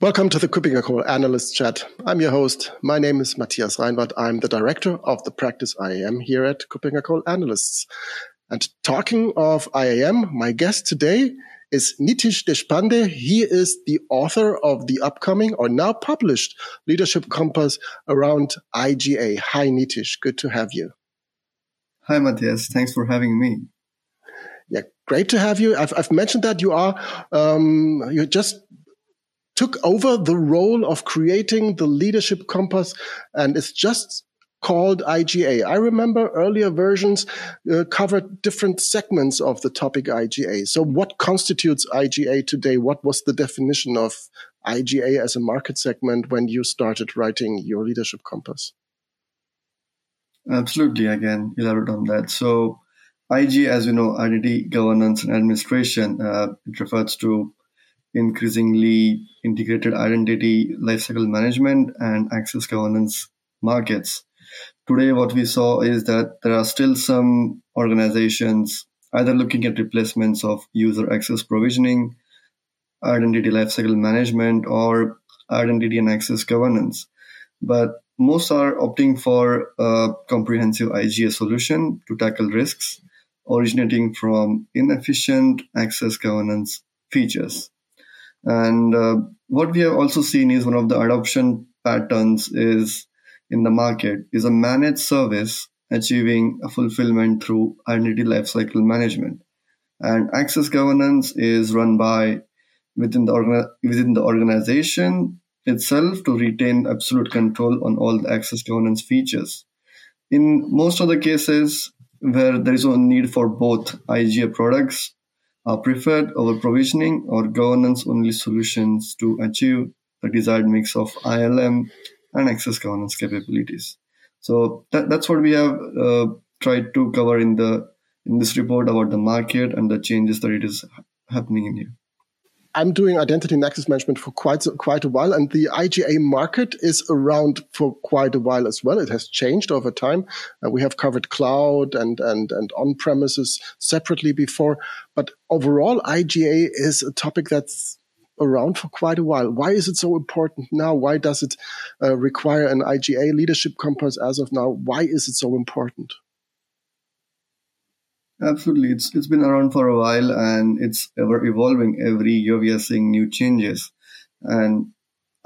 Welcome to the KuppingerCole Analyst Chat. I'm your host. My name is Matthias Reinwarth. I'm the director of the practice IAM here at KuppingerCole Analysts. And talking of IAM, my guest today is Nitish Deshpande. He is the author of the upcoming or now published Leadership Compass around IGA. Hi, Nitish. Good to have you. Hi, Matthias. Thanks for having me. Yeah, great to have you. I've, I've mentioned that you are, um, you just took over the role of creating the leadership compass and it's just called IGA. I remember earlier versions uh, covered different segments of the topic IGA. So what constitutes IGA today? What was the definition of IGA as a market segment when you started writing your leadership compass? Absolutely. Can elaborate on that. So IG, as you know, identity governance and administration, uh, it refers to increasingly integrated identity lifecycle management and access governance markets. Today, what we saw is that there are still some organizations either looking at replacements of user access provisioning, identity lifecycle management, or identity and access governance. But most are opting for a comprehensive IGA solution to tackle risks originating from inefficient access governance features. And uh, what we have also seen is one of the adoption patterns is in the market is a managed service achieving a fulfillment through identity lifecycle management. And access governance is run by within the within the organization itself to retain absolute control on all the access governance features. In most of the cases where there is no need for both IGA products are preferred over provisioning or governance-only solutions to achieve the desired mix of ILM and access governance capabilities. So that, that's what we have uh, tried to cover in the in this report about the market and the changes that it is happening in here. I'm doing identity and access management for quite quite a while, and the IGA market is around for quite a while as well. It has changed over time. Uh, we have covered cloud and and and on premises separately before, but overall, IGA is a topic that's around for quite a while. Why is it so important now? Why does it uh, require an IGA leadership compass as of now? Why is it so important? Absolutely. It's it's been around for a while and it's ever evolving. Every year we are seeing new changes. And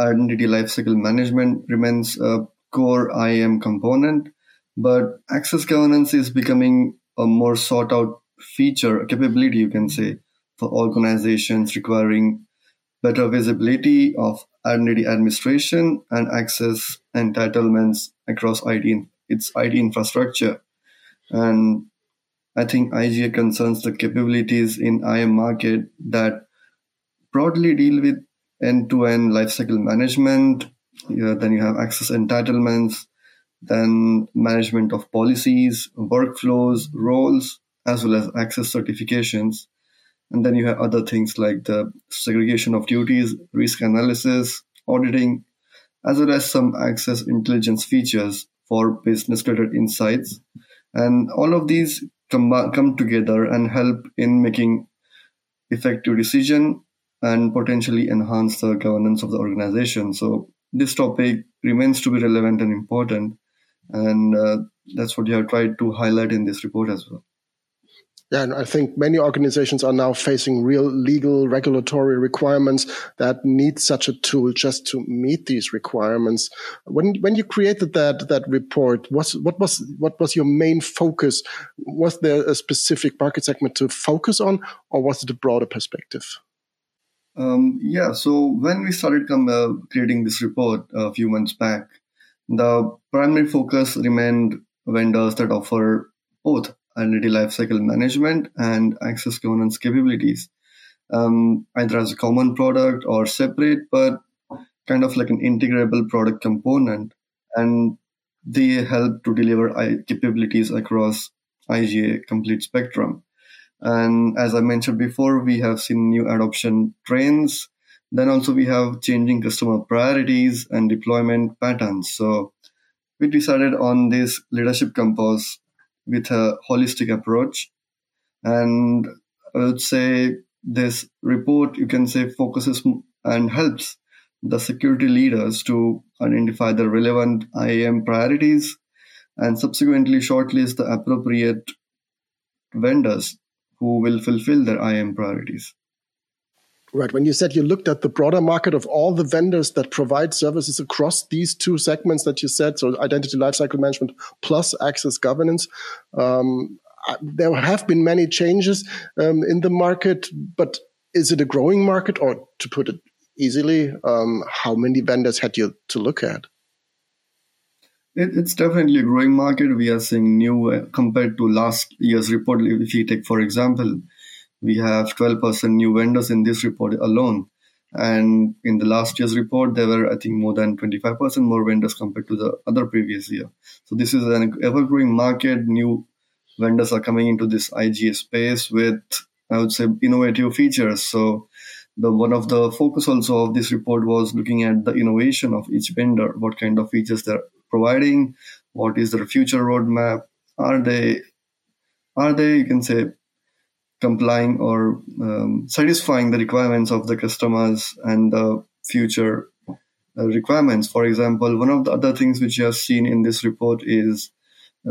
identity lifecycle management remains a core IAM component, but access governance is becoming a more sought out feature, a capability you can say, for organizations requiring better visibility of identity administration and access entitlements across IT its IT infrastructure. And I think IGA concerns the capabilities in IAM market that broadly deal with end-to-end lifecycle management. then you have access entitlements, then management of policies, workflows, roles, as well as access certifications. And then you have other things like the segregation of duties, risk analysis, auditing, as well as some access intelligence features for business related insights. And all of these come, come together and help in making effective decision and potentially enhance the governance of the organization. So this topic remains to be relevant and important, and uh, that's what you have tried to highlight in this report as well. Yeah, and I think many organizations are now facing real legal regulatory requirements that need such a tool just to meet these requirements. When when you created that that report, was what was what was your main focus? Was there a specific market segment to focus on, or was it a broader perspective? Um, yeah, so when we started come, uh, creating this report a few months back, the primary focus remained vendors that offer both identity lifecycle management and access governance capabilities, um, either as a common product or separate, but kind of like an integrable product component. And they help to deliver capabilities across IGA complete spectrum. And as I mentioned before, we have seen new adoption trends. Then also we have changing customer priorities and deployment patterns. So we decided on this leadership compass with a holistic approach. And I would say this report, you can say, focuses and helps the security leaders to identify the relevant IAM priorities and subsequently shortlist the appropriate vendors who will fulfill their IAM priorities. Right. When you said you looked at the broader market of all the vendors that provide services across these two segments that you said, so identity lifecycle management plus access governance, um, there have been many changes um, in the market, but is it a growing market, or to put it easily, um, how many vendors had you to look at? It's definitely a growing market. We are seeing new uh, compared to last year's report. If you take, for example, we have 12% new vendors in this report alone. And in the last year's report, there were, I think, more than 25% more vendors compared to the other previous year. So this is an ever-growing market. New vendors are coming into this IGA space with, I would say, innovative features. So the one of the focus also of this report was looking at the innovation of each vendor, what kind of features they're providing, what is their future roadmap, are they are they you can say complying or um, satisfying the requirements of the customers and the future uh, requirements. For example, one of the other things which you have seen in this report is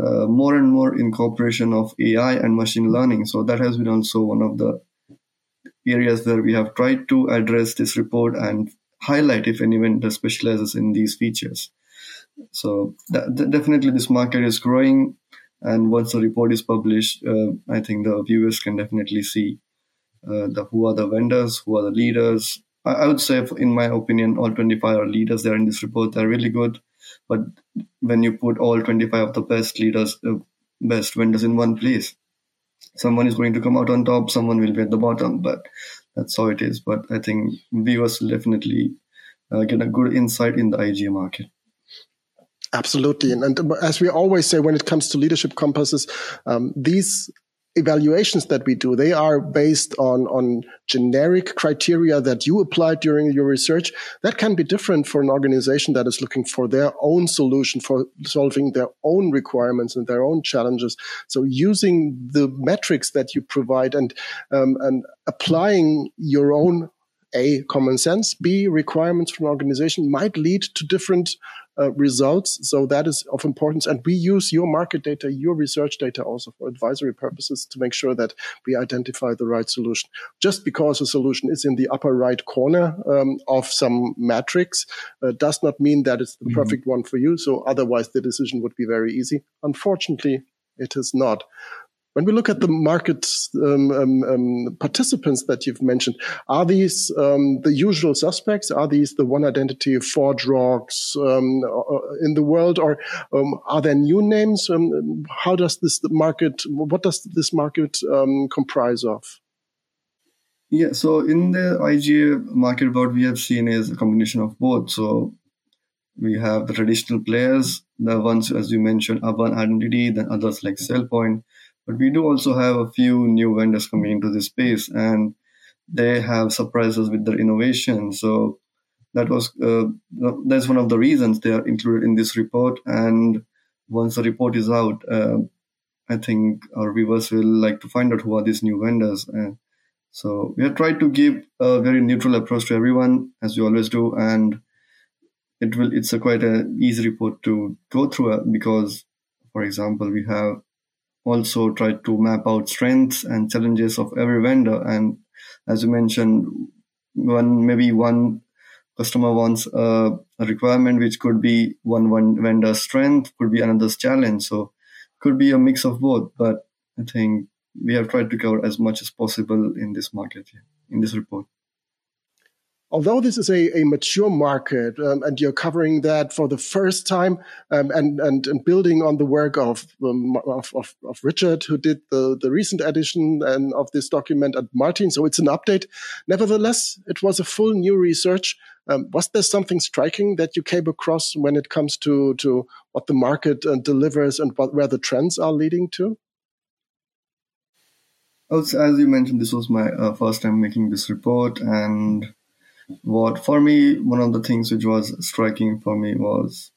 uh, more and more incorporation of AI and machine learning. So that has been also one of the areas where we have tried to address this report and highlight if any vendor specializes in these features. So that, definitely this market is growing and once the report is published, uh, I think the viewers can definitely see uh, the who are the vendors, who are the leaders. I, I would say, in my opinion, all 25 are leaders there in this report. They're really good. But when you put all 25 of the best leaders, uh, best vendors in one place, someone is going to come out on top, someone will be at the bottom. But that's how it is. But I think viewers will definitely uh, get a good insight in the IGA market. Absolutely. And, and, as we always say, when it comes to leadership compasses, um, these evaluations that we do, they are based on, on generic criteria that you applied during your research. That can be different for an organization that is looking for their own solution for solving their own requirements and their own challenges. So using the metrics that you provide and, um, and applying your own a common sense b requirements from an organization might lead to different uh, results. So that is of importance. And we use your market data, your research data also for advisory purposes to make sure that we identify the right solution. Just because a solution is in the upper right corner um, of some matrix uh, does not mean that it's the mm-hmm. perfect one for you. So otherwise the decision would be very easy. Unfortunately, it is not. When we look at the market um, um, um, participants that you've mentioned, are these um, the usual suspects? Are these the one identity ForgeRock's um, uh, in the world, or are there new names? how does this market? What does this market comprise of? Yeah, so in the IGA market, what we have seen is a combination of both. So we have the traditional players, the ones, as you mentioned, one Identity, then others like SailPoint but we do also have a few new vendors coming into this space, and they have surprised us with their innovation. So that was uh, that's one of the reasons they are included in this report. And once the report is out, uh, I think our viewers will like to find out who are these new vendors. And so we have tried to give a very neutral approach to everyone, as we always do, and it will it's a quite an easy report to go through uh, because, for example, we have also try to map out strengths and challenges of every vendor. And as you mentioned, one maybe one customer wants a, a requirement which could be one one vendor's strength, could be another's challenge. So could be a mix of both. But I think we have tried to cover as much as possible in this market in this report although this is a, a mature market um, and you're covering that for the first time um, and, and, and building on the work of, um, of, of, of, Richard, who did the, the recent edition and of this document at Martin, so it's an update. Nevertheless, it was a full new research. Um, was there something striking that you came across when it comes to, to what the market uh, delivers and what, where the trends are leading to? As you mentioned, this was my uh, first time making this report, and what for me one of the things which was striking for me was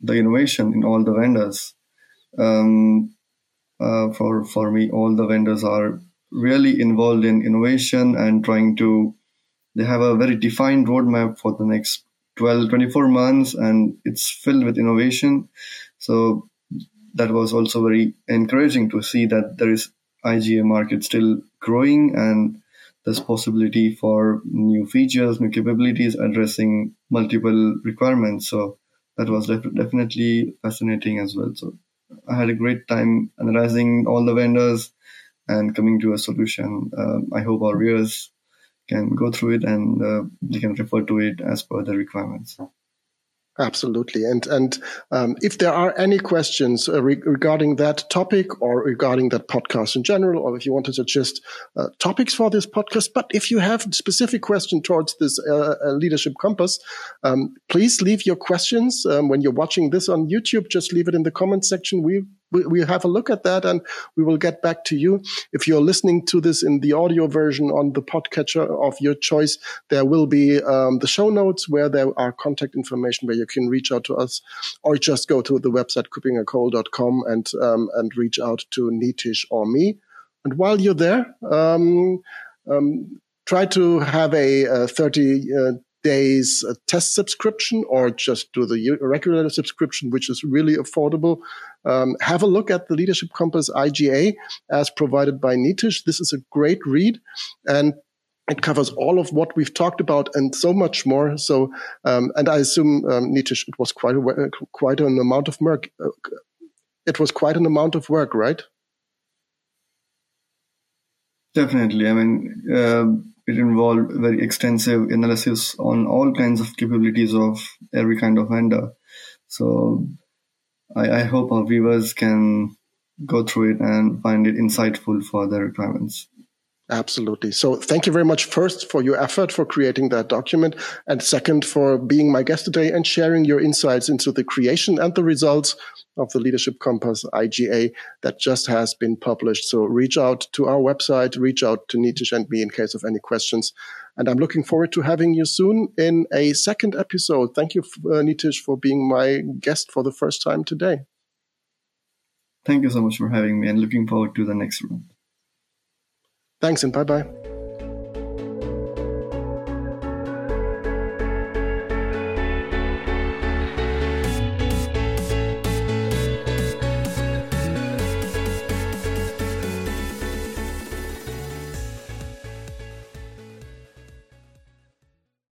the innovation in all the vendors um, uh, for for me all the vendors are really involved in innovation and trying to they have a very defined roadmap for the next 12, 24 months, and it's filled with innovation. So that was also very encouraging to see that there is IGA market still growing and there's possibility for new features, new capabilities addressing multiple requirements. So that was def- definitely fascinating as well. So I had a great time analyzing all the vendors and coming to a solution. Um, I hope our viewers can go through it and uh, they can refer to it as per the requirements. Absolutely. And and um, if there are any questions uh, re- regarding that topic or regarding that podcast in general, or if you want to suggest uh, topics for this podcast, but if you have specific question towards this uh, uh leadership compass, um, please leave your questions um, when you're watching this on YouTube. Just leave it in the comment section. We we, have a look at that and we will get back to you. If you're listening to this in the audio version on the podcatcher of your choice, there will be um, the show notes where there are contact information where you can reach out to us or just go to the website kuppingercole.com and, um, and reach out to Nitish or me. And while you're there, um, um try to have a, a 30 uh, days test subscription or just do the regular subscription, which is really affordable. Um, have a look at the Leadership Compass IGA as provided by Nitish. This is a great read and it covers all of what we've talked about and so much more. So, um, and I assume, um, Nitish, it was quite a, quite an amount of work. Uh, it was quite an amount of work, right? Definitely. I mean, uh, it involved very extensive analysis on all kinds of capabilities of every kind of vendor. So I, I hope our viewers can go through it and find it insightful for their requirements. Absolutely. So thank you very much first for your effort for creating that document and second for being my guest today and sharing your insights into the creation and the results of the Leadership Compass IGA that just has been published. So reach out to our website, reach out to Nitish and me in case of any questions. And I'm looking forward to having you soon in a second episode. Thank you, uh, Nitish, for being my guest for the first time today. Thank you so much for having me and looking forward to the next one. Thanks and bye bye.